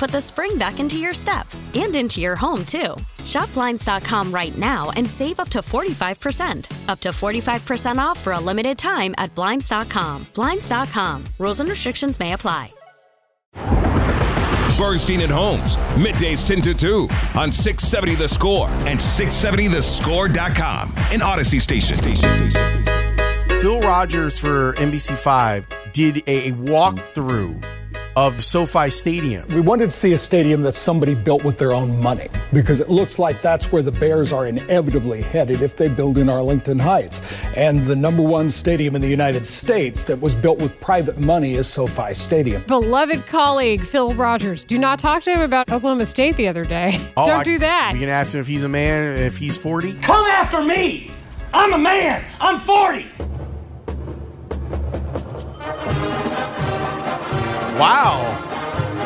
put the spring back into your step and into your home, too. Shop Blinds.com right now and save up to 45%. Up to 45% off for a limited time at Blinds.com. Blinds.com. Rules and restrictions may apply. Bernstein and Holmes, middays 10 to 2 on 670 The Score and 670thescore.com. An Odyssey station. station, station, station. Phil Rogers for NBC5 did a walkthrough of SoFi Stadium. We wanted to see a stadium that somebody built with their own money because it looks like that's where the Bears are inevitably headed if they build in Arlington Heights. And the number one stadium in the United States that was built with private money is SoFi Stadium. Beloved colleague Phil Rogers. Do not talk to him about Oklahoma State the other day. Oh, Don't I- do that. We can ask him if he's a man, if he's 40. Come after me! I'm a man! I'm 40! Wow.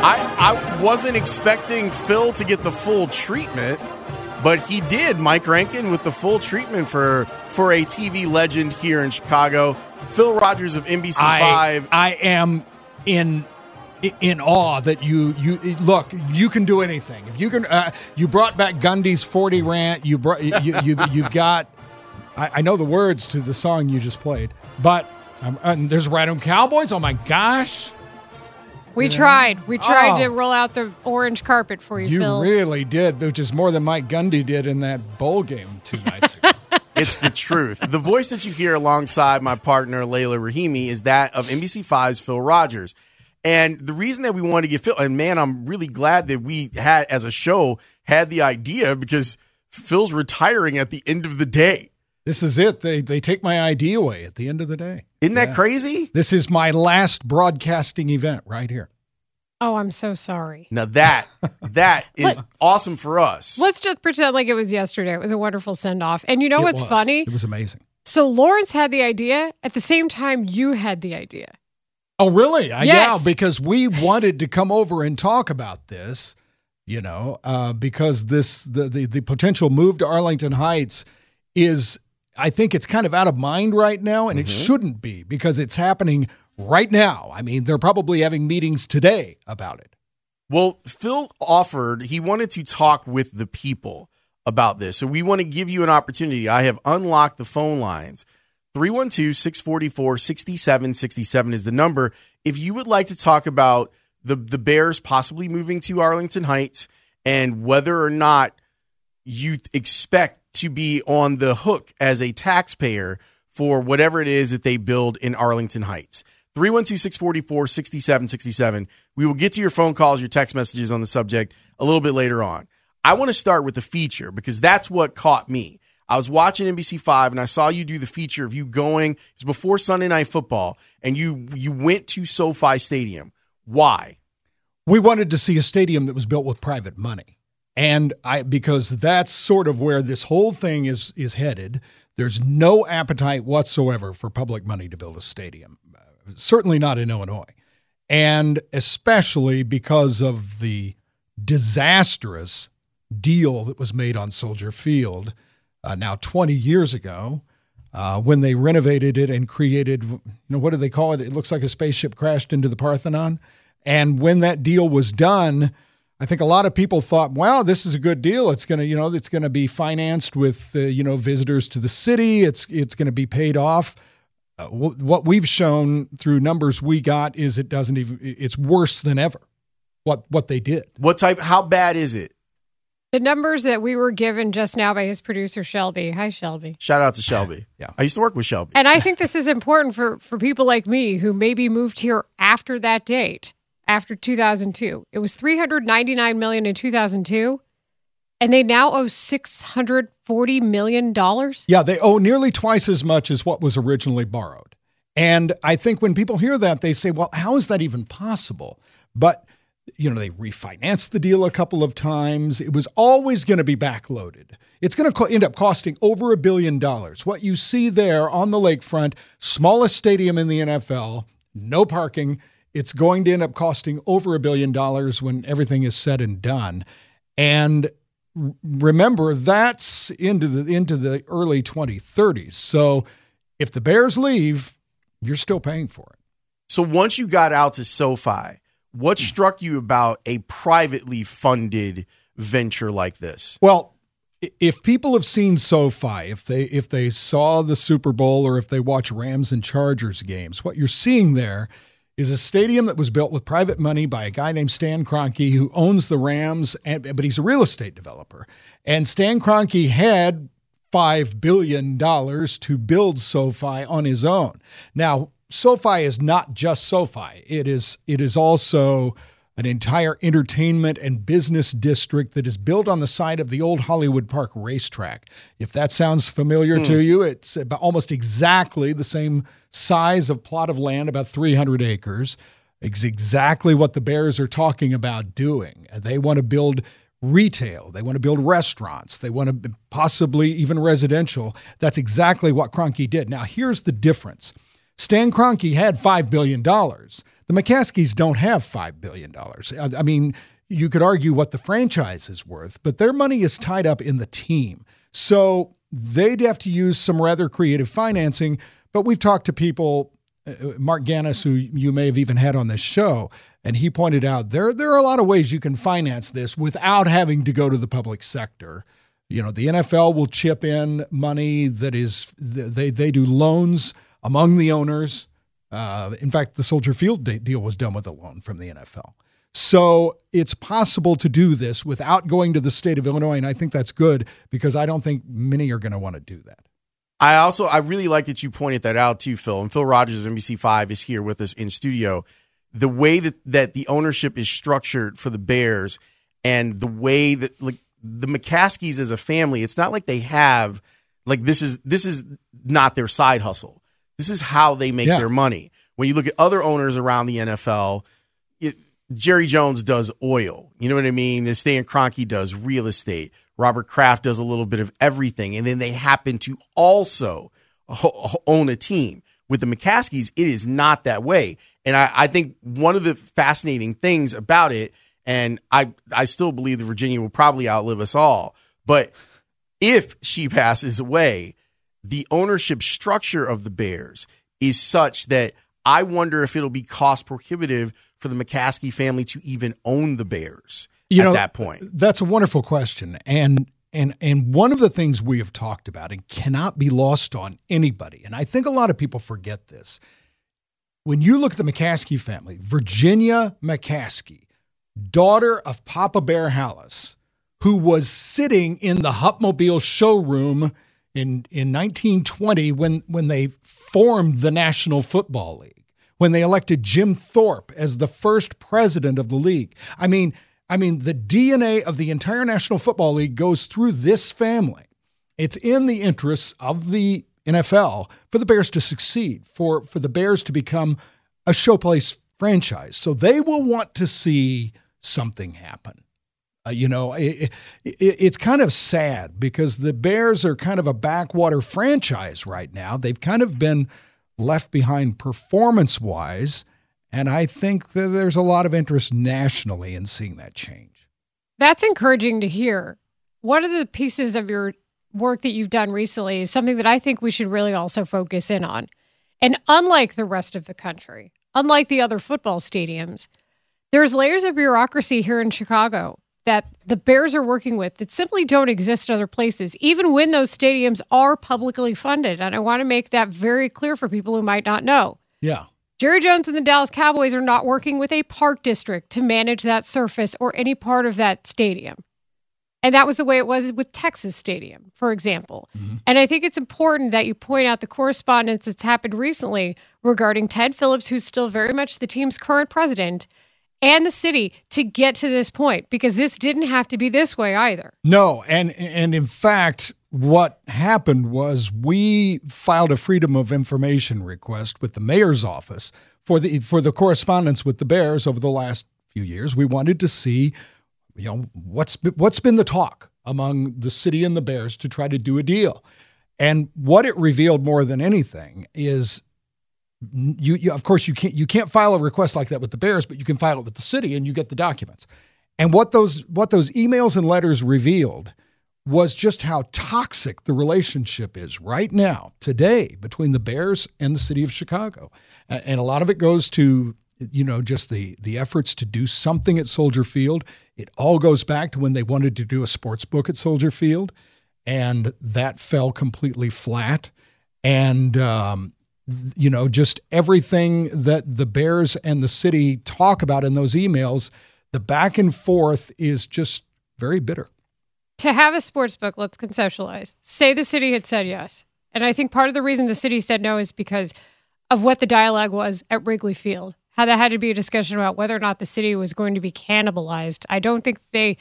I, I wasn't expecting Phil to get the full treatment, but he did. Mike Rankin with the full treatment for for a TV legend here in Chicago. Phil Rogers of NBC5. I, I am in in awe that you you look you can do anything if you can uh, you brought back Gundy's 40 rant you brought you, you, you you've got I, I know the words to the song you just played but um, and there's Random Cowboys oh my gosh we tried. We tried Oh. to roll out the orange carpet for you, you Phil. really did which is more than Mike Gundy did in that bowl game two nights ago It's the truth. The voice that you hear alongside my partner Layla Rahimi is that of NBC5's Phil Rogers. And the reason that we wanted to get Phil, and man, I'm really glad that we had, as a show, had the idea because Phil's retiring at the end of the day. This is it they they take my ID away at the end of the day Isn't that crazy? this is my last broadcasting event right here oh, I'm so sorry. Now that that is Let- awesome for us. Let's just pretend like it was yesterday. It was a wonderful send off. And you know It what's was. funny? it was amazing So Lawrence had the idea at the same time you had the idea. Oh, really? I, Yes. Yeah, because we wanted to come over and talk about this, you know, uh, because this the, the the potential move to Arlington Heights is, I think it's kind of out of mind right now, and it mm-hmm. shouldn't be because it's happening right now. I mean, they're probably having meetings today about it. Well, Phil offered, he wanted to talk with the people about this. So we want to give you an opportunity. I have unlocked the phone lines. 312 644 6767 is the number. If you would like to talk about the, the Bears possibly moving to Arlington Heights and whether or not you expect to be on the hook as a taxpayer for whatever it is that they build in Arlington Heights. 312 644 6767. We will get to your phone calls, your text messages on the subject a little bit later on. I want to start with the feature because that's what caught me. I was watching NBC5 and I saw you do the feature of you going, it was before Sunday Night Football, and you you went to SoFi Stadium. Why? We wanted to see a stadium that was built with private money. And I because that's sort of where this whole thing is is headed. There's no appetite whatsoever for public money to build a stadium. Uh, Certainly not in Illinois. And especially because of the disastrous deal that was made on Soldier Field uh, now 20 years ago uh, when they renovated it and created, you know, what do they call it? It looks like a spaceship crashed into the Parthenon. And when that deal was done, I think a lot of people thought, "Wow, this is a good deal. It's going to, you know, it's going to be financed with, uh, you know, visitors to the city. It's it's going to be paid off." Uh, what we've shown through numbers we got is it doesn't even. It's worse than ever. What what they did. What type? How bad is it? The numbers that we were given just now by his producer Shelby. Hi, Shelby. Shout out to Shelby. Yeah, I used to work with Shelby. And I think this is important for for people like me who maybe moved here after that date, after 2002. It was 399 million in 2002, and they now owe 640 million dollars. Yeah, they owe nearly twice as much as what was originally borrowed. And I think when people hear that, they say, "Well, how is that even possible?" But you know, they refinanced the deal a couple of times. It was always going to be backloaded. It's going to co- end up costing over a billion dollars. What you see there on the lakefront, smallest stadium in the NFL, no parking. It's going to end up costing over a billion dollars when everything is said and done. And remember, that's into the into the early 2030s. So if the Bears leave, you're still paying for it. So once you got out to SoFi, what hmm. struck you about a privately funded venture like this? Well, if people have seen SoFi, if they if they saw the Super Bowl or if they watch Rams and Chargers games, what you're seeing there is a stadium that was built with private money by a guy named Stan Kroenke who owns the Rams, and, but he's a real estate developer. And Stan Kroenke had five billion dollars to build SoFi on his own. Now, SoFi is not just SoFi. It is it is also an entire entertainment and business district that is built on the site of the old Hollywood Park racetrack. If that sounds familiar Hmm. to you, it's about almost exactly the same size of plot of land, about 300 acres. It's exactly what the Bears are talking about doing. They want to build retail, they want to build restaurants, they want to possibly even residential. That's exactly what Kroenke did. Now, here's the difference. Stan Kroenke had $5 billion. The McCaskies don't have $5 billion. I mean, you could argue what the franchise is worth, but their money is tied up in the team. So they'd have to use some rather creative financing. But we've talked to people, uh, Marc Ganis, who you may have even had on this show, and he pointed out there, there are a lot of ways you can finance this without having to go to the public sector. You know, the NFL will chip in money that is, they, they do loans among the owners. Uh, in fact, the Soldier Field deal was done with a loan from the NFL. So it's possible to do this without going to the state of Illinois. And I think that's good because I don't think many are going to want to do that. I also I really like that you pointed that out too, Phil. And Phil Rogers of NBC Five is here with us in studio. The way that that the ownership is structured for the Bears, and the way that like the McCaskies as a family, it's not like they have like this is this is not their side hustle. This is how they make Yeah. their money. When you look at other owners around the NFL, it, Jerry Jones does oil. You know what I mean? And Stan Kroenke does real estate. Robert Kraft does a little bit of everything, and then they happen to also own a team. With the McCaskies, it is not that way, and I, I think one of the fascinating things about it, and I I still believe that Virginia will probably outlive us all, but if she passes away, the ownership structure of the Bears is such that I wonder if it'll be cost prohibitive for the McCaskey family to even own the Bears You at know, that point. That's a wonderful question. And and and one of the things we have talked about and cannot be lost on anybody, and I think a lot of people forget this. When you look at the McCaskey family, Virginia McCaskey, daughter of Papa Bear Halas, who was sitting in the Hupmobile showroom in, in 1920 when, when they formed the National Football League, when they elected Jim Thorpe as the first president of the league. I mean, I mean, the DNA of the entire National Football League goes through this family. It's in the interests of the NFL for the Bears to succeed, for, for the Bears to become a showplace franchise. So they will want to see something happen. Uh, you know, it, it, it's kind of sad because the Bears are kind of a backwater franchise right now. They've kind of been left behind performance wise. And I think that there's a lot of interest nationally in seeing that change. That's encouraging to hear. One of the pieces of your work that you've done recently is something that I think we should really also focus in on. And unlike the rest of the country, unlike the other football stadiums, There's layers of bureaucracy here in Chicago that the Bears are working with that simply don't exist in other places, even when those stadiums are publicly funded. And I want to make that very clear for people who might not know. Yeah. Jerry Jones and the Dallas Cowboys are not working with a park district to manage that surface or any part of that stadium. And that was the way it was with Texas Stadium, for example. Mm-hmm. And I think it's important that you point out the correspondence that's happened recently regarding Ted Phillips, who's still very much the team's current president, and the city to get to this point because this didn't have to be this way either. No, and and in fact, what happened was we filed a freedom of information request with the mayor's office for the for the correspondence with the Bears over the last few years. We wanted to see, you know, what's what's been the talk among the city and the Bears to try to do a deal. And what it revealed more than anything is you, you, of course you can't you can't file a request like that with the Bears, but you can file it with the city and you get the documents. And what those what those emails and letters revealed was just how toxic the relationship is right now today between the Bears and the city of Chicago. And a lot of it goes to you know just the the efforts to do something at Soldier Field. It all goes back to when they wanted to do a sports book at Soldier Field, and that fell completely flat. And um, you know, just everything that the Bears and the city talk about in those emails, the back and forth is just very bitter. To have a sports book, let's conceptualize. Say the city had said yes. And I think part of the reason the city said no is because of what the dialogue was at Wrigley Field. How that had to be a discussion about whether or not the city was going to be cannibalized. I don't think they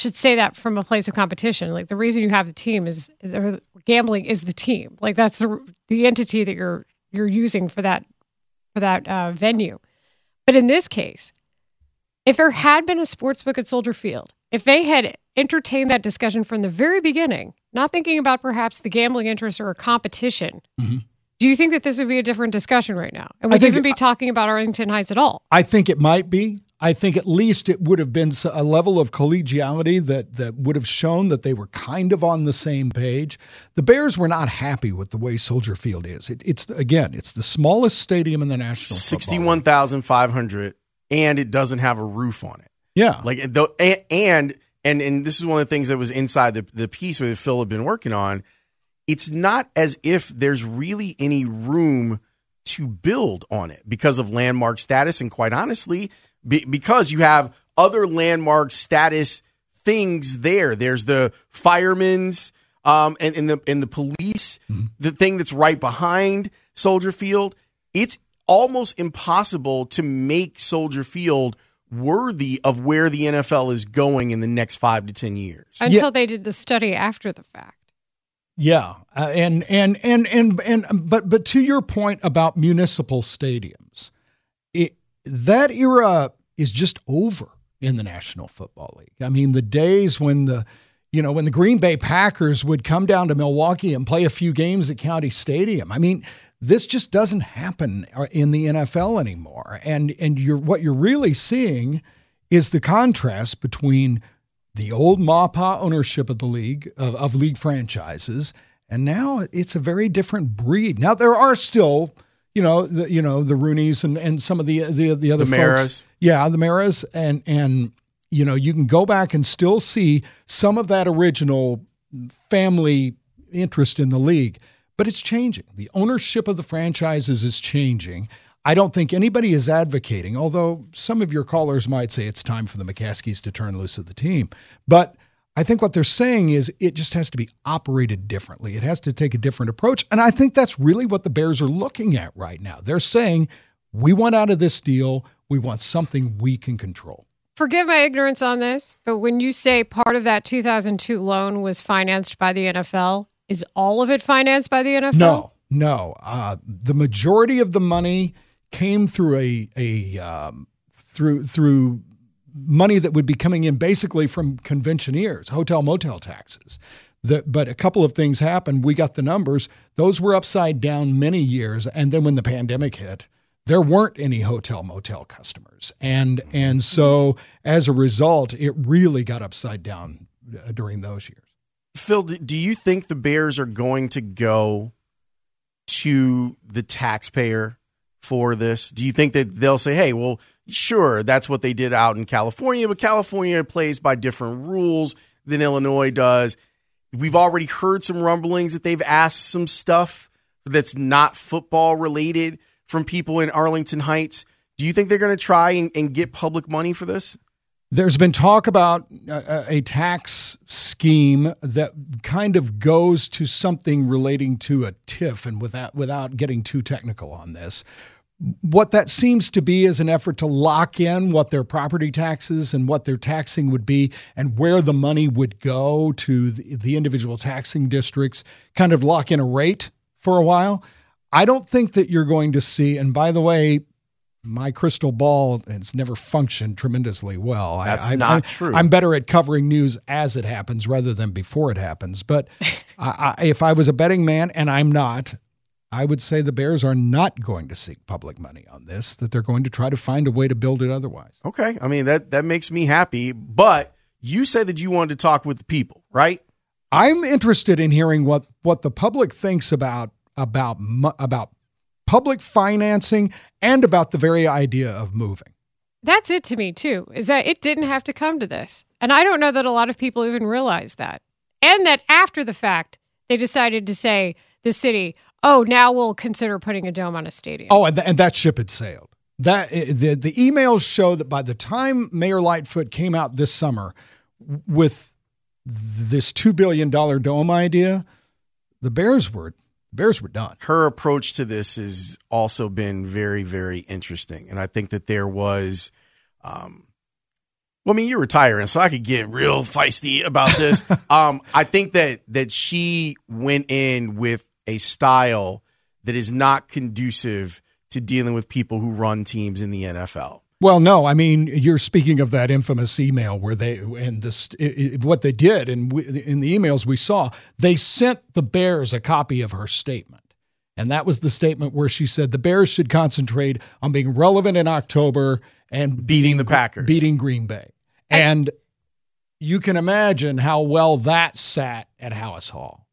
should say that from a place of competition. Like the reason you have the team is, is gambling is the team. Like that's the the entity that you're you're using for that for that uh, venue. But in this case, if there had been a sports book at Soldier Field, if they had entertained that discussion from the very beginning, not thinking about perhaps the gambling interest or a competition, mm-hmm. do you think that this would be a different discussion right now? And we would even be talking about Arlington Heights at all? I think it might be. I think at least it would have been a level of collegiality that that would have shown that they were kind of on the same page. The Bears were not happy with the way Soldier Field is. It, it's again, it's the smallest stadium in the national. Sixty-one thousand five hundred, and it doesn't have a roof on it. Yeah, like the and and and this is one of the things that was inside the the piece that Phil had been working on. It's not as if there's really any room to build on it because of landmark status, and quite honestly be, because you have other landmark status things there. There's the firemen's um, and, and the and the police, mm-hmm. the thing that's right behind Soldier Field. It's almost impossible to make Soldier Field worthy of where the NFL is going in the next five to ten years. Until yeah. they did the study after the fact. Yeah, uh, and and and and and but but to your point about municipal stadiums, it, that era is just over in the National Football League. I mean, the days when the you know when the Green Bay Packers would come down to Milwaukee and play a few games at County Stadium. I mean, this just doesn't happen uh, in the NFL anymore. And and you're what you're really seeing is the contrast between the old MAPA ownership of the league of, of league franchises, and now it's a very different breed. Now there are still you know the you know the Rooneys and, and some of the the, the other the folks. Yeah, the Maras and and you know you can go back and still see some of that original family interest in the league, but it's changing. The ownership of the franchises is changing. I don't think anybody is advocating, although some of your callers might say it's time for the McCaskies to turn loose of the team. But I think what they're saying is it just has to be operated differently. It has to take a different approach. And I think that's really what the Bears are looking at right now. They're saying, we want out of this deal. We want something we can control. Forgive my ignorance on this, but when you say part of that 2002 loan was financed by the NFL, is all of it financed by the NFL? No, no. Uh, the majority of the money came through a a um, through through money that would be coming in basically from conventioneers, hotel motel taxes. The, but a couple of things happened. We got the numbers; those were upside down many years, and then when the pandemic hit, there weren't any hotel motel customers, and and so as a result, it really got upside down uh, during those years. Phil, do you think the Bears are going to go to the taxpayer for this? Do you think that they'll say, "Hey, well, sure, that's what they did out in California, but California plays by different rules than Illinois does. We've already heard some rumblings that they've asked some stuff that's not football related from people in Arlington Heights. Do you think they're going to try and, and, get public money for this? There's been talk about a, a, tax scheme that kind of goes to something relating to a TIF, and without without getting too technical on this, what that seems to be is an effort to lock in what their property taxes and what their taxing would be and where the money would go to the, the individual taxing districts, kind of lock in a rate for a while. I don't think that you're going to see, and by the way, my crystal ball has never functioned tremendously well. That's I, not I, true. I'm better at covering news as it happens rather than before it happens. But I, if I was a betting man, and I'm not, I would say the Bears are not going to seek public money on this, that they're going to try to find a way to build it otherwise. Okay. I mean, that, that makes me happy. But you said that you wanted to talk with the people, right? I'm interested in hearing what, what the public thinks about, about, about public financing and about the very idea of moving. That's it to me, too, is that it didn't have to come to this. And I don't know that a lot of people even realize that. And that after the fact, they decided to say, the city, oh, now we'll consider putting a dome on a stadium. Oh, and, th- and that ship had sailed. That the the emails show that by the time Mayor Lightfoot came out this summer with this two billion dollar dome idea, the Bears were Bears were done. Her approach to this has also been very, very interesting, and I think that there was. Um, well, I mean, you're retiring, so I could get real feisty about this. um, I think that that she went in with a style that is not conducive to dealing with people who run teams in the NFL. Well, no, I mean you're speaking of that infamous email where they and this it, it, what they did, and in the emails we saw, they sent the Bears a copy of her statement, and that was the statement where she said the Bears should concentrate on being relevant in October and beating, the Packers, beating Green Bay, and you can imagine how well that sat at Halas Hall.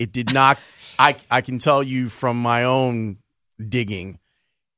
It did not. I I can tell you from my own digging,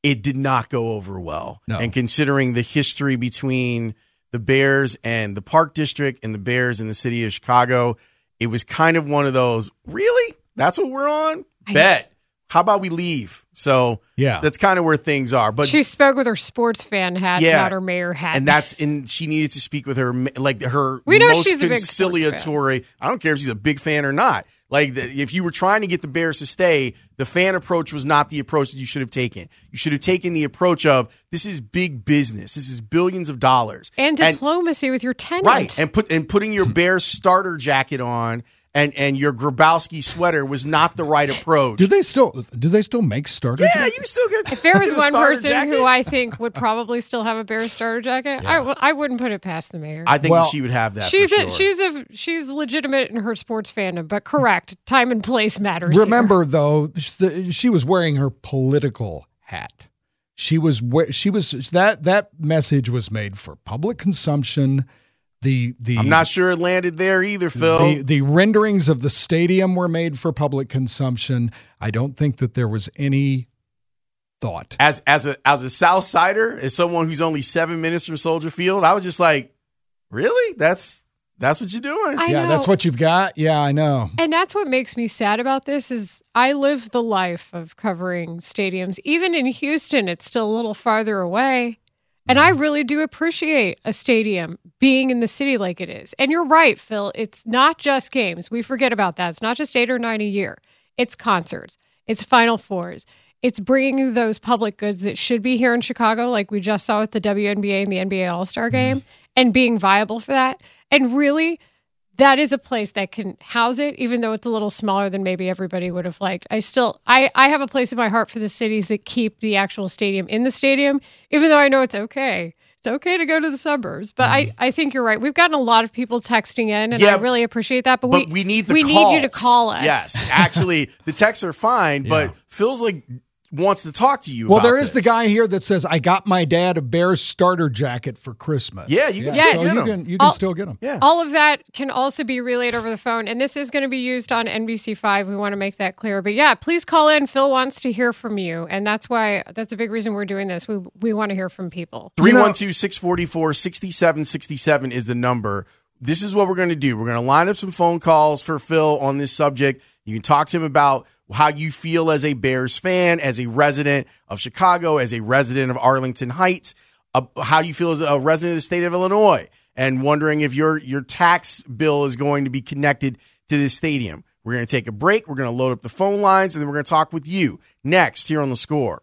it did not go over well. No. And considering the history between the Bears and the Park District and the Bears and the city of Chicago, it was kind of one of those. Really, that's what we're on. Bet. How about we leave? So yeah, that's kind of where things are. But she spoke with her sports fan hat, Yeah. not her mayor hat. and that's and she needed to speak with her like her We know most she's a big fan. conciliatory. I don't care if she's a big fan or not. Like the, if you were trying to get the Bears to stay, the fan approach was not the approach that you should have taken. You should have taken the approach of this is big business. This is billions of dollars and diplomacy with your tenant. right and put and putting your Bears starter jacket on and and your Grabowski sweater was not the right approach. Do they still do they still make starter? yeah, jackets? you still get. If there was one person jacket. who I think would probably still have a Bears starter jacket, I w- I wouldn't put it past the mayor. I think Well, she would have that. she's for a, sure. she's a she's legitimate in her sports fandom, but correct. Time and place matters. here. Remember though, she was wearing her political hat. She was she was that that message was made for public consumption. The the I'm not sure it landed there either, Phil. the, the renderings of the stadium were made for public consumption. I don't think that there was any thought. as as a as a South Sider, as someone who's only seven minutes from Soldier Field, I was just like, really? That's that's what you're doing? I yeah, know. that's what you've got. Yeah, I know. And that's what makes me sad about this is I live the life of covering stadiums. Even in Houston, it's still a little farther away. And I mm. really do appreciate a stadium being in the city like it is. And you're right, Phil. It's not just games. We forget about that. It's not just eight or nine a year. It's concerts. It's Final Fours. It's bringing those public goods that should be here in Chicago, like we just saw with the WNBA and the NBA All Star mm-hmm. game, and being viable for that. And really, that is a place that can house it even though it's a little smaller than maybe everybody would have liked. I still i i have a place in my heart for the cities that keep the actual stadium in the stadium even though i know it's okay. It's okay to go to the suburbs but i mm-hmm. i think you're right. We've gotten a lot of people texting in and Yeah, i really appreciate that but, but we we need the we need you to call us. Yes, actually, the texts are fine, but feels like wants to talk to you. Well, about there is this. the guy here that says, "I got my dad a Bears starter jacket for Christmas." Yeah, you can still so get you 'em. can you can I'll- still get them. Yeah. All of that can also be relayed over the phone, and this is going to be used on NBC5. We want to make that clear. But yeah, please call in. Phil wants to hear from you, and that's why that's a big reason we're doing this. We we want to hear from people. 312 644 6767 is the number. This is what we're going to do. We're going to line up some phone calls for Phil on this subject. You can talk to him about how you feel as a Bears fan, as a resident of Chicago, as a resident of Arlington Heights, uh, how you feel as a resident of the state of Illinois, and wondering if your your tax bill is going to be connected to this stadium. We're going to take a break. We're going to load up the phone lines, and then we're going to talk with you next here on the score.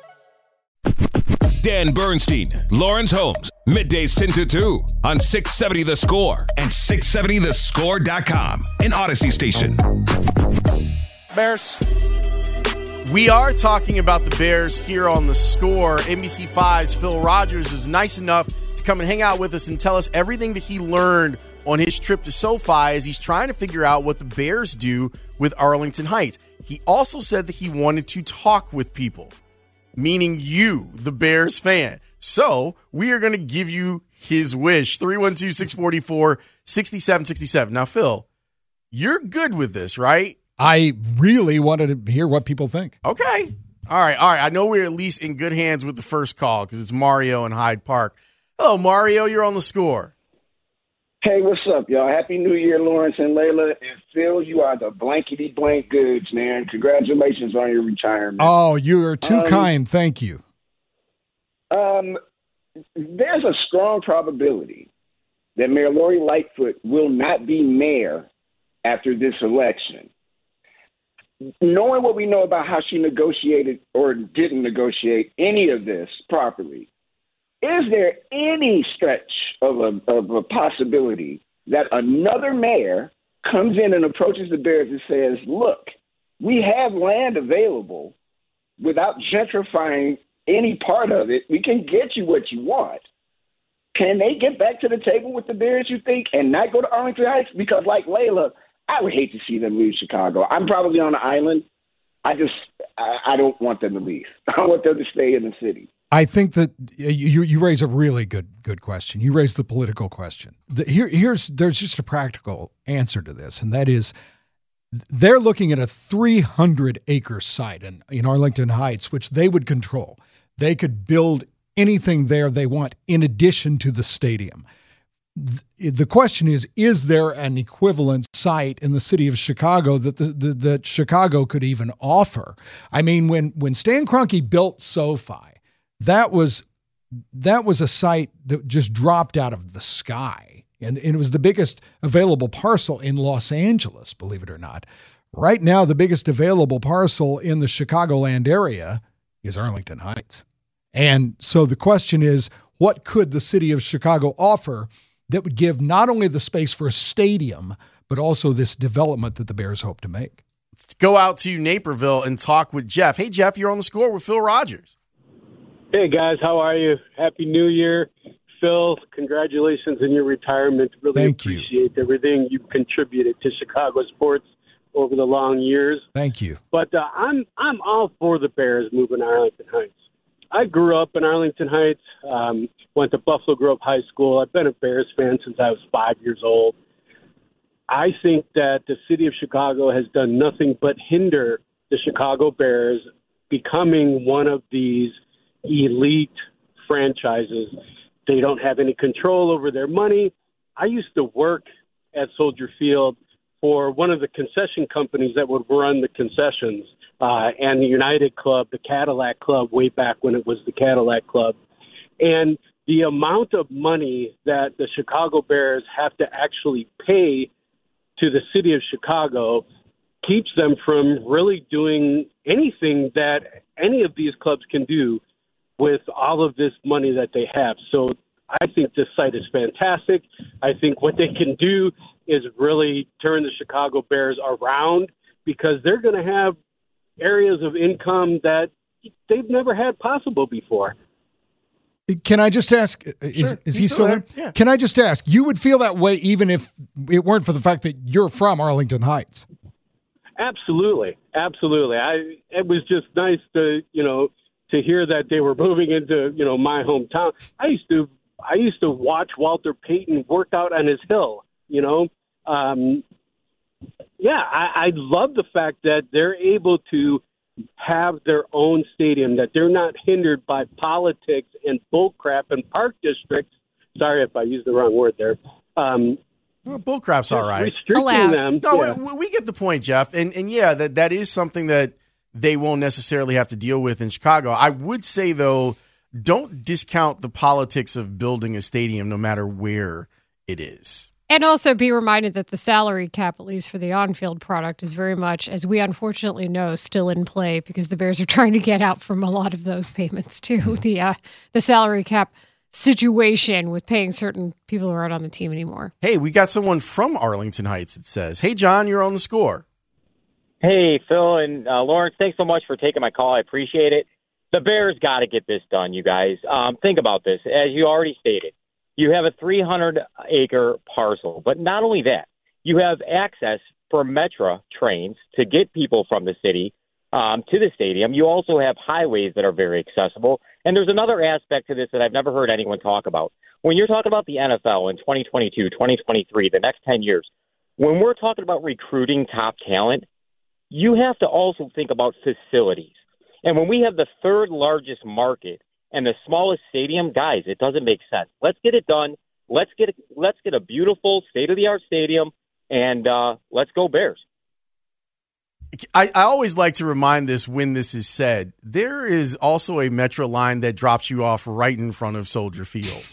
Dan Bernstein, Lawrence Holmes, middays 10 to 2 on 670 The Score and 670thescore.com, an Odyssey station. Bears. We are talking about the Bears here on the score. NBC5's Phil Rogers is nice enough to come and hang out with us and tell us everything that he learned on his trip to SoFi as he's trying to figure out what the Bears do with Arlington Heights. He also said that he wanted to talk with people, meaning you, the Bears fan. So we are going to give you his wish 312 644 6767. Now, Phil, you're good with this, right? I really wanted to hear what people think. Okay. All right. All right. I know we're at least in good hands with the first call because it's Mario in Hyde Park. Hello, Mario. You're on the score. Hey, what's up, y'all? Happy New Year, Lawrence and Layla. And Phil, you are the blankety blank goods, man. Congratulations on your retirement. Oh, you are too Um, kind. Thank you. Um, there's a strong probability that Mayor Lori Lightfoot will not be mayor after this election. Knowing what we know about how she negotiated or didn't negotiate any of this properly, is there any stretch of a, of a possibility that another mayor comes in and approaches the Bears and says, look, we have land available without gentrifying any part of it. We can get you what you want. Can they get back to the table with the Bears, you think, and not go to Arlington Heights? Because, like Layla, I would hate to see them leave Chicago. I'm probably on the island. I just, I, I don't want them to leave. I want them to stay in the city. I think that you you raise a really good good question. You raise the political question. The, here here's there's just a practical answer to this, and that is they're looking at a 300 acre site in, in Arlington Heights, which they would control. They could build anything there they want in addition to the stadium. the question is is there an equivalent site in the city of Chicago that the, the, that Chicago could even offer I mean when when Stan Kroenke built SoFi that was that was a site that just dropped out of the sky and, and it was the biggest available parcel in Los Angeles believe it or not right now the biggest available parcel in the Chicagoland area is Arlington Heights and so the question is what could the city of Chicago offer that would give not only the space for a stadium, but also this development that the Bears hope to make. Go out to Naperville and talk with Jeff. Hey, Jeff, you're on the score with Phil Rogers. Hey, guys, how are you? Happy New Year. Phil, congratulations in your retirement. Really Thank appreciate you. everything you've contributed to Chicago sports over the long years. Thank you. But uh, I'm I'm all for the Bears moving to Arlington Heights. I grew up in Arlington Heights. Um, went to Buffalo Grove High School. I've been a Bears fan since I was five years old. I think that the city of Chicago has done nothing but hinder the Chicago Bears becoming one of these elite franchises. They don't have any control over their money. I used to work at Soldier Field for one of the concession companies that would run the concessions uh, and the United Club, the Cadillac Club, way back when it was the Cadillac Club. And the amount of money that the Chicago Bears have to actually pay to the city of Chicago keeps them from really doing anything that any of these clubs can do with all of this money that they have. So I think this site is fantastic. I think what they can do is really turn the Chicago Bears around because they're going to have areas of income that they've never had possible before. Can I just ask? Uh, is, Sure. is he still still there? there. Yeah. Can I just ask? You would feel that way even if it weren't for the fact that you're from Arlington Heights. Absolutely, absolutely. I it was just nice to you know to hear that they were moving into you know my hometown. I used to I used to watch Walter Payton work out on his hill. You know, um, yeah, I, I love the fact that they're able to have their own stadium, that they're not hindered by politics and bullcrap and park districts. Sorry if I used the wrong word there. Um, well, bullcrap's all right. Restricting them. No, yeah. we, we get the point, Jeff. And and yeah, that that is something that they won't necessarily have to deal with in Chicago. I would say though, don't discount the politics of building a stadium, no matter where it is. And also be reminded that the salary cap, at least for the on field product, is very much, as we unfortunately know, still in play because the Bears are trying to get out from a lot of those payments too. The uh, the salary cap situation with paying certain people who aren't on the team anymore. Hey, we got someone from Arlington Heights. It says, "Hey, John, you're on the score." Hey, Phil and uh, Lawrence, thanks so much for taking my call. I appreciate it. The Bears got to get this done, you guys. Um, think about this. As you already stated, you have a 300 acre parcel, but not only that, you have access for Metra trains to get people from the city um, to the stadium. You also have highways that are very accessible. And there's another aspect to this that I've never heard anyone talk about. When you're talking about the NFL in 2022, 2023, the next 10 years, when we're talking about recruiting top talent, you have to also think about facilities. And when we have the third largest market and the smallest stadium, guys, it doesn't make sense. Let's get it done. Let's get let's get a beautiful state of the art stadium, and uh, let's go Bears. I, I always like to remind this when this is said. There is also a metro line that drops you off right in front of Soldier Field.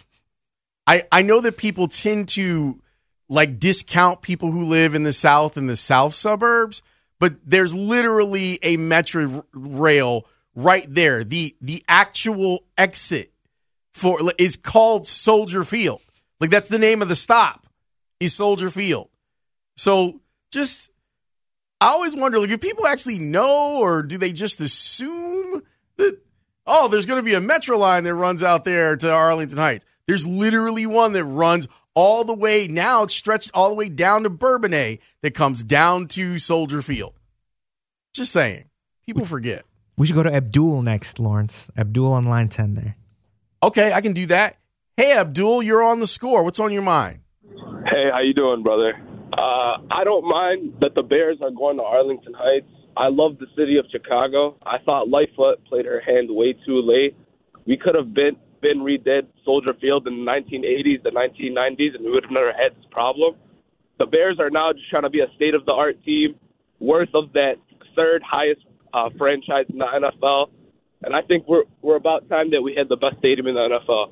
I, I know that people tend to like discount people who live in the south and the south suburbs, but there's literally a metro rail right there. The the actual exit for is called Soldier Field. Like that's the name of the stop is Soldier Field. So just I always wonder, like, if people actually know, or do they just assume that, oh, there's going to be a metro line that runs out there to Arlington Heights? There's literally one that runs all the way, now it's stretched all the way down to Bourbonnais that comes down to Soldier Field. Just saying. People forget. We should go to Abdul next, Lawrence. Abdul on line 10 there. Okay, I can do that. Hey, Abdul, you're on the score. What's on your mind? Hey, how you doing, brother? Uh, I don't mind that the Bears are going to Arlington Heights. I love the city of Chicago. I thought Lightfoot played her hand way too late. We could have been been redid Soldier Field in the 1980s, the 1990s, and we would have never had this problem. The Bears are now just trying to be a state of the art team, worth of that third highest uh, franchise in the NFL. And I think we're we're about time that we had the best stadium in the NFL.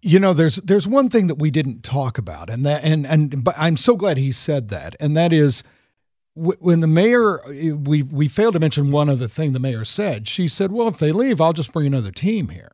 You know, there's there's one thing that we didn't talk about, and that and and but I'm so glad he said that, and that is when the mayor we we failed to mention one other thing the mayor said. She said, "Well, if they leave, I'll just bring another team here."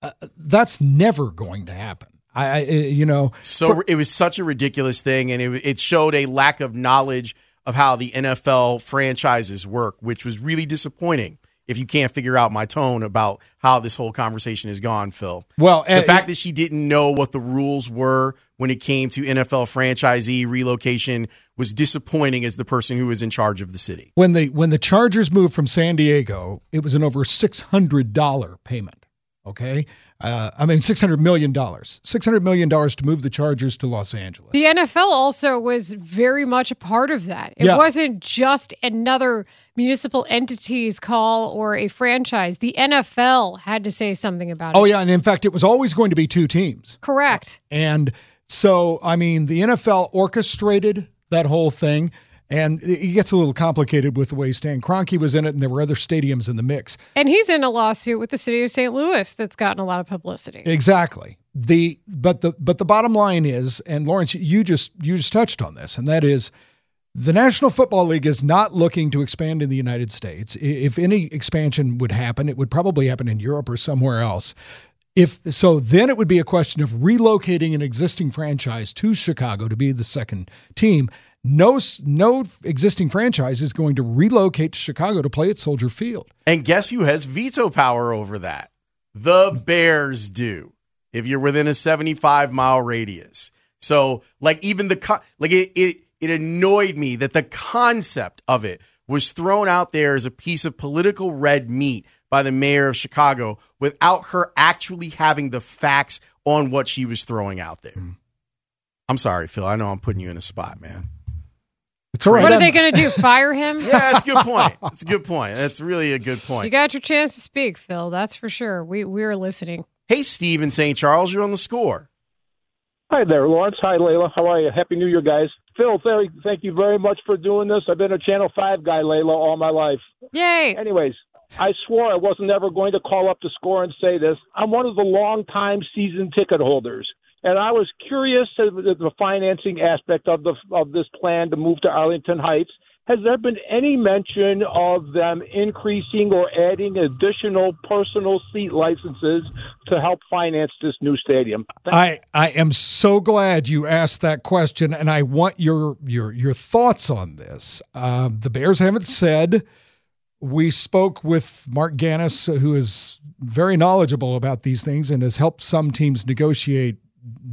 Uh, that's never going to happen. I, I you know, So for- it was such a ridiculous thing, and it, it showed a lack of knowledge of how the NFL franchises work, which was really disappointing. If you can't figure out my tone about how this whole conversation has gone, Phil. Well, the uh, fact that she didn't know what the rules were when it came to NFL franchisee relocation was disappointing as the person who was in charge of the city. when the when the Chargers moved from San Diego, it was an over six hundred dollar payment. Okay, uh, I mean six hundred million dollars, six hundred million dollars to move the Chargers to Los Angeles. The NFL also was very much a part of that. It Yeah. wasn't just another municipal entity's call or a franchise. The NFL had to say something about it. Oh yeah, and in fact, it was always going to be two teams. Correct. And so, I mean, the NFL orchestrated that whole thing, and it gets a little complicated with the way Stan Kroenke was in it, and there were other stadiums in the mix. And he's in a lawsuit with the city of St. Louis that's gotten a lot of publicity. Exactly. The but the but the bottom line is, and Lawrence, you just you just touched on this, and that is the National Football League is not looking to expand in the United States. If any expansion would happen, it would probably happen in Europe or somewhere else. If so, then it would be a question of relocating an existing franchise to Chicago to be the second team. No, no existing franchise is going to relocate to Chicago to play at Soldier Field. And guess who has veto power over that? The Bears do. If you're within a 75 mile radius. So, like, even the, like, it, it, it annoyed me that the concept of it was thrown out there as a piece of political red meat by the mayor of Chicago without her actually having the facts on what she was throwing out there. Mm. I'm sorry, Phil. I know I'm putting you in a spot, man. It's all right. What are they going to do? Fire him? Yeah, that's a good point. That's a good point. That's really a good point. You got your chance to speak, Phil. That's for sure. We we're listening. Hey, Steve in St. Charles, you're on the score. Hi there, Lawrence. Hi, Layla. How are you? Happy New Year, guys. Phil, thank, thank you very much for doing this. I've been a Channel 5 guy, Layla, all my life. Yay. Anyways, I swore I wasn't ever going to call up the score and say this. I'm one of the long-time season ticket holders. And I was curious to the, the financing aspect of the of this plan to move to Arlington Heights. Has there been any mention of them increasing or adding additional personal seat licenses to help finance this new stadium? I, I am so glad you asked that question, and I want your your your thoughts on this. Um, the Bears haven't said. We spoke with Marc Ganis, who is very knowledgeable about these things and has helped some teams negotiate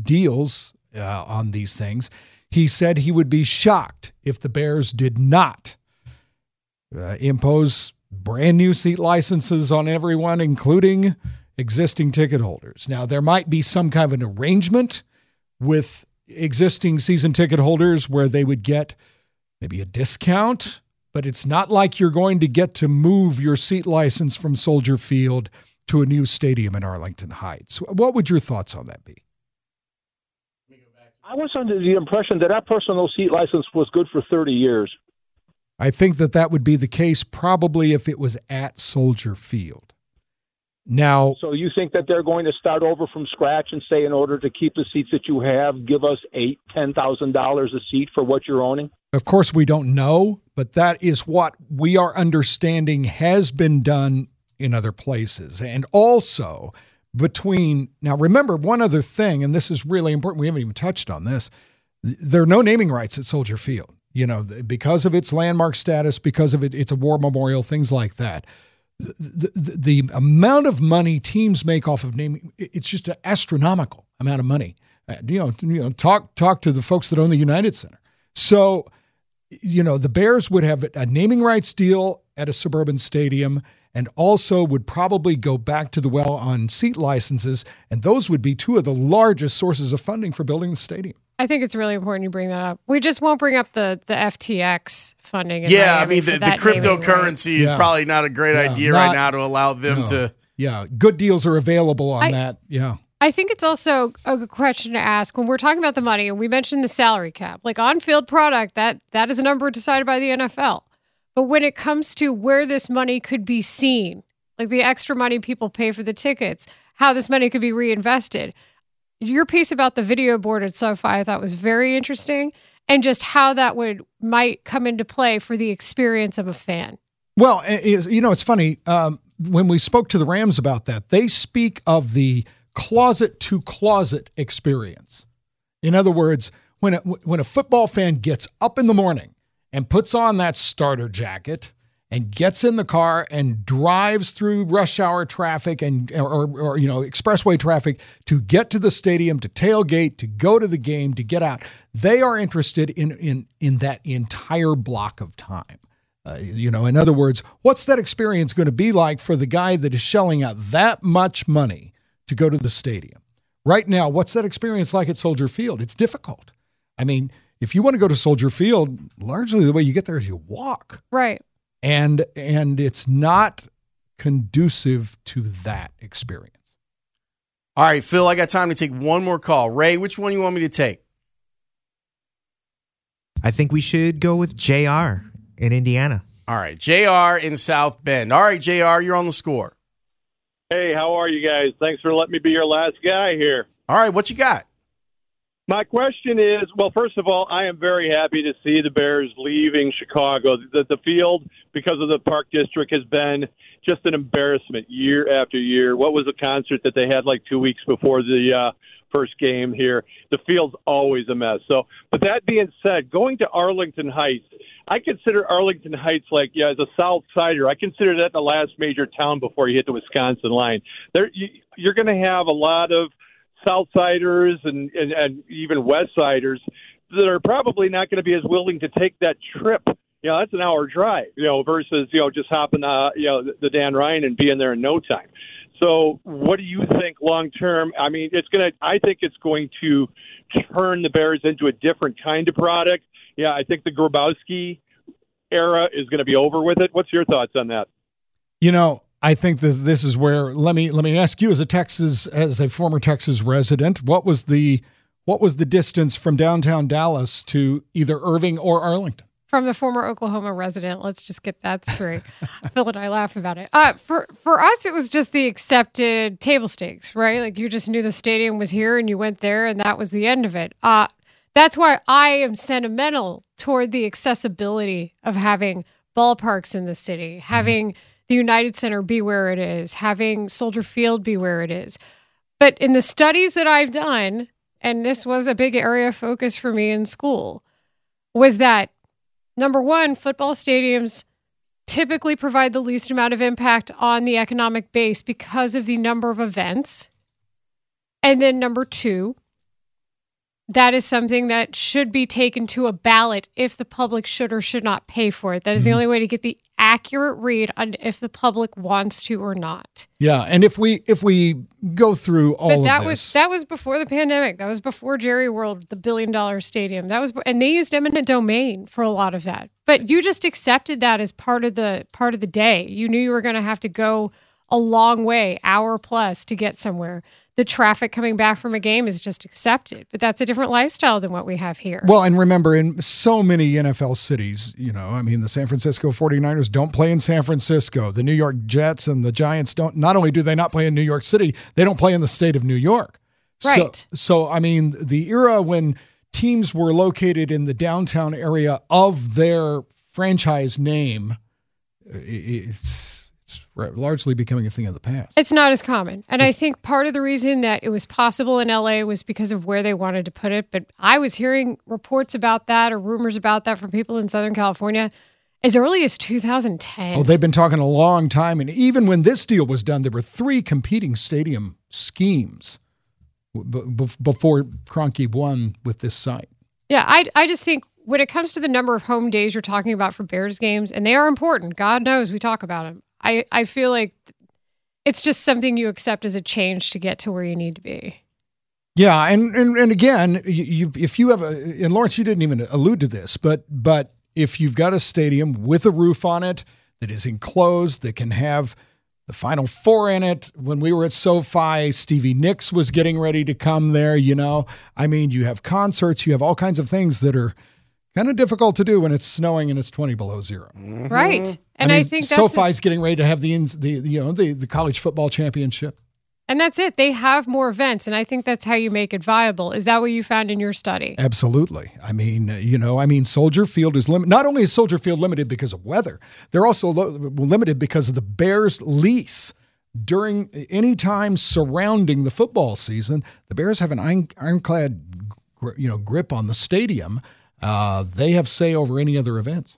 deals uh, on these things. He said he would be shocked if the Bears did not uh, impose brand new seat licenses on everyone, including existing ticket holders. Now, there might be some kind of an arrangement with existing season ticket holders where they would get maybe a discount, but it's not like you're going to get to move your seat license from Soldier Field to a new stadium in Arlington Heights. What would your thoughts on that be? I was under the impression that that personal seat license was good for 30 years. I think that that would be the case probably if it was at Soldier Field. Now, So you think that they're going to start over from scratch and say, in order to keep the seats that you have, give us eight, ten thousand dollars a seat for what you're owning? Of course, we don't know, but that is what we are understanding has been done in other places. And also, between now, remember one other thing, and this is really important. We haven't even touched on this. There are no naming rights at Soldier Field, you know, because of its landmark status, because of it, it's a war memorial, things like that. The, the, the amount of money teams make off of naming, it's just an astronomical amount of money. Uh, you know, you know, talk talk to the folks that own the United Center. So, you know, the Bears would have a naming rights deal at a suburban stadium and also would probably go back to the well on seat licenses. And those would be two of the largest sources of funding for building the stadium. I think it's really important you bring that up. We just won't bring up the the FTX funding. in Yeah, I mean the, the that naming right. cryptocurrency is Yeah. probably not a great Yeah, idea not- right now to allow them no. to Yeah, good deals are available on I- that. Yeah. I think it's also a good question to ask when we're talking about the money and we mentioned the salary cap. Like on-field product, that that is a number decided by the NFL. But when it comes to where this money could be seen, like the extra money people pay for the tickets, how this money could be reinvested. Your piece about the video board at SoFi I thought was very interesting and just how that would might come into play for the experience of a fan. Well, you know, it's funny. Um, when we spoke to the Rams about that, they speak of the closet to closet experience. In other words, when a, when a football fan gets up in the morning and puts on that starter jacket and gets in the car and drives through rush hour traffic and or, or you know expressway traffic to get to the stadium to tailgate to go to the game to get out they are interested in in in that entire block of time uh, you know, in other words, what's that experience going to be like for the guy that is shelling out that much money to go to the stadium? Right now, what's that experience like at Soldier Field? It's difficult. I mean, if you want to go to Soldier Field, largely the way you get there is you walk. Right. And and it's not conducive to that experience. All right, Phil, I got time to take one more call. Ray, which one you want me to take? I think we should go with JR in Indiana. All right, JR in South Bend. All right, JR, you're on the score. Hey, how are you guys? Thanks for letting me be your last guy here. All right, what you got? My question is well, first of all, I am very happy to see the Bears leaving Chicago. The, the field, because of the Park District, has been just an embarrassment year after year. What was the concert that they had like two weeks before the uh, first game here? The field's always a mess. So, but that being said, going to Arlington Heights, I consider Arlington Heights like yeah, as a South Sider. I consider that the last major town before you hit the Wisconsin line. There, you, you're going to have a lot of Southsiders and, and, and even West Siders that are probably not going to be as willing to take that trip. You know, that's an hour drive, you know, versus, you know, just hopping, uh, you know, the Dan Ryan and being there in no time. So, what do you think long term? I mean, it's going to, I think it's going to turn the Bears into a different kind of product. Yeah, I think the Grabowski era is going to be over with it. What's your thoughts on that? You know, I think that this is where let me let me ask you as a Texas as a former Texas resident, what was the what was the distance from downtown Dallas to either Irving or Arlington? From the former Oklahoma resident, let's just get that straight. Phil and I laugh about it. Uh, for for us, it was just the accepted table stakes, right? Like you just knew the stadium was here, and you went there, and that was the end of it. Uh, that's why I am sentimental toward the accessibility of having ballparks in the city, having the United Center be where it is, having Soldier Field be where it is. But in the studies that I've done, and this was a big area of focus for me in school, was that number one, football stadiums typically provide the least amount of impact on the economic base because of the number of events. And then number two, that is something that should be taken to a ballot if the public should or should not pay for it. That is the mm-hmm. only way to get the accurate read on if the public wants to or not. Yeah, and if we if we go through all But of that this, was that was before the pandemic. That was before Jerry World, the billion dollar stadium. That was and they used eminent domain for a lot of that. But you just accepted that as part of the part of the day. You knew you were going to have to go a long way, hour plus to get somewhere. The traffic coming back from a game is just accepted. But that's a different lifestyle than what we have here. Well, and remember, in so many NFL cities, you know, I mean, the San Francisco 49ers don't play in San Francisco. The New York Jets and the Giants don't, not only do they not play in New York City, they don't play in the state of New York. Right. So, so I mean, the era when teams were located in the downtown area of their franchise name, it's largely becoming a thing of the past. It's not as common. And I think part of the reason that it was possible in LA was because of where they wanted to put it. But I was hearing reports about that or rumors about that from people in Southern California as early as 2010. Oh, they've been talking a long time. And even when this deal was done, there were three competing stadium schemes before Kroenke won with this site. Yeah, I, I just think when it comes to the number of home days you're talking about for Bears games, and they are important, God knows we talk about them. I, I feel like it's just something you accept as a change to get to where you need to be. Yeah, and and, and again, you, if you have a and Lawrence, you didn't even allude to this, but but if you've got a stadium with a roof on it that is enclosed that can have the Final Four in it. When we were at SoFi, Stevie Nicks was getting ready to come there. You know, I mean, you have concerts, you have all kinds of things that are kind of difficult to do when it's snowing and it's 20 below 0 Right. And I, mean, think that's SoFi's getting ready to have the ins- the you know the the college football championship. and that's it. They have more events, and I think that's how you make it viable. Is that what you found in your study? Absolutely. I mean, uh, you know, I mean, Soldier Field is limited. Not only is Soldier Field limited because of weather, they're also lo- limited because of the Bears' lease. During any time surrounding the football season, the Bears have an iron, ironclad, gr- you know, grip on the stadium. Uh, they have say over any other events.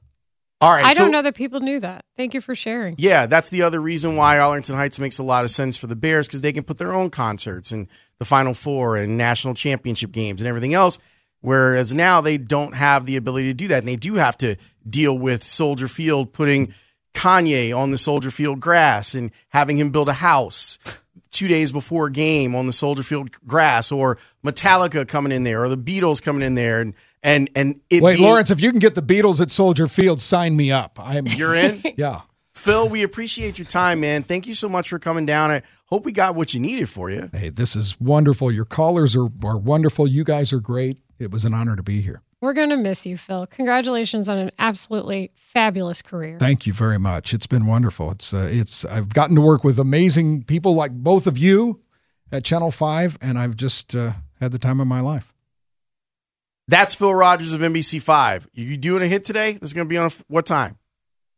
All right. I so- don't know that people knew that. Thank you for sharing. Yeah, that's the other reason why Arlington Heights makes a lot of sense for the Bears because they can put their own concerts and the Final Four and national championship games and everything else. Whereas now they don't have the ability to do that, and they do have to deal with Soldier Field putting Kanye on the Soldier Field grass and having him build a house two days before a game on the Soldier Field grass, or Metallica coming in there, or the Beatles coming in there, and and and it Wait, being- Lawrence, if you can get the Beatles at Soldier Field, sign me up. I'm You're in? yeah. Phil, we appreciate your time, man. Thank you so much for coming down. I hope we got what you needed for you. Hey, this is wonderful. Your callers are, are wonderful. You guys are great. It was an honor to be here. We're going to miss you, Phil. Congratulations on an absolutely fabulous career. Thank you very much. It's been wonderful. It's uh, it's I've gotten to work with amazing people like both of you at Channel Five, and I've just uh, had the time of my life. That's Phil Rogers of NBC5. You doing a hit today? This is going to be on a, what time?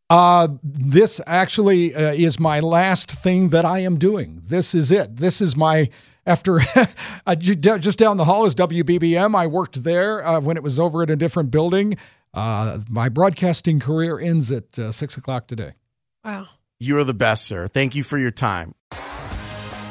Uh, this actually uh, is my last thing that I am doing. This is it. This is my after uh, just down the hall is WBBM. I worked there uh, when it was over at a different building. Uh, my broadcasting career ends at uh, six o'clock today. Wow. You are the best, sir. Thank you for your time.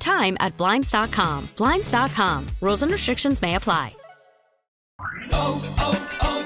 time at Blinds.com. Blinds.com. Rules and restrictions may apply. Oh, oh, oh.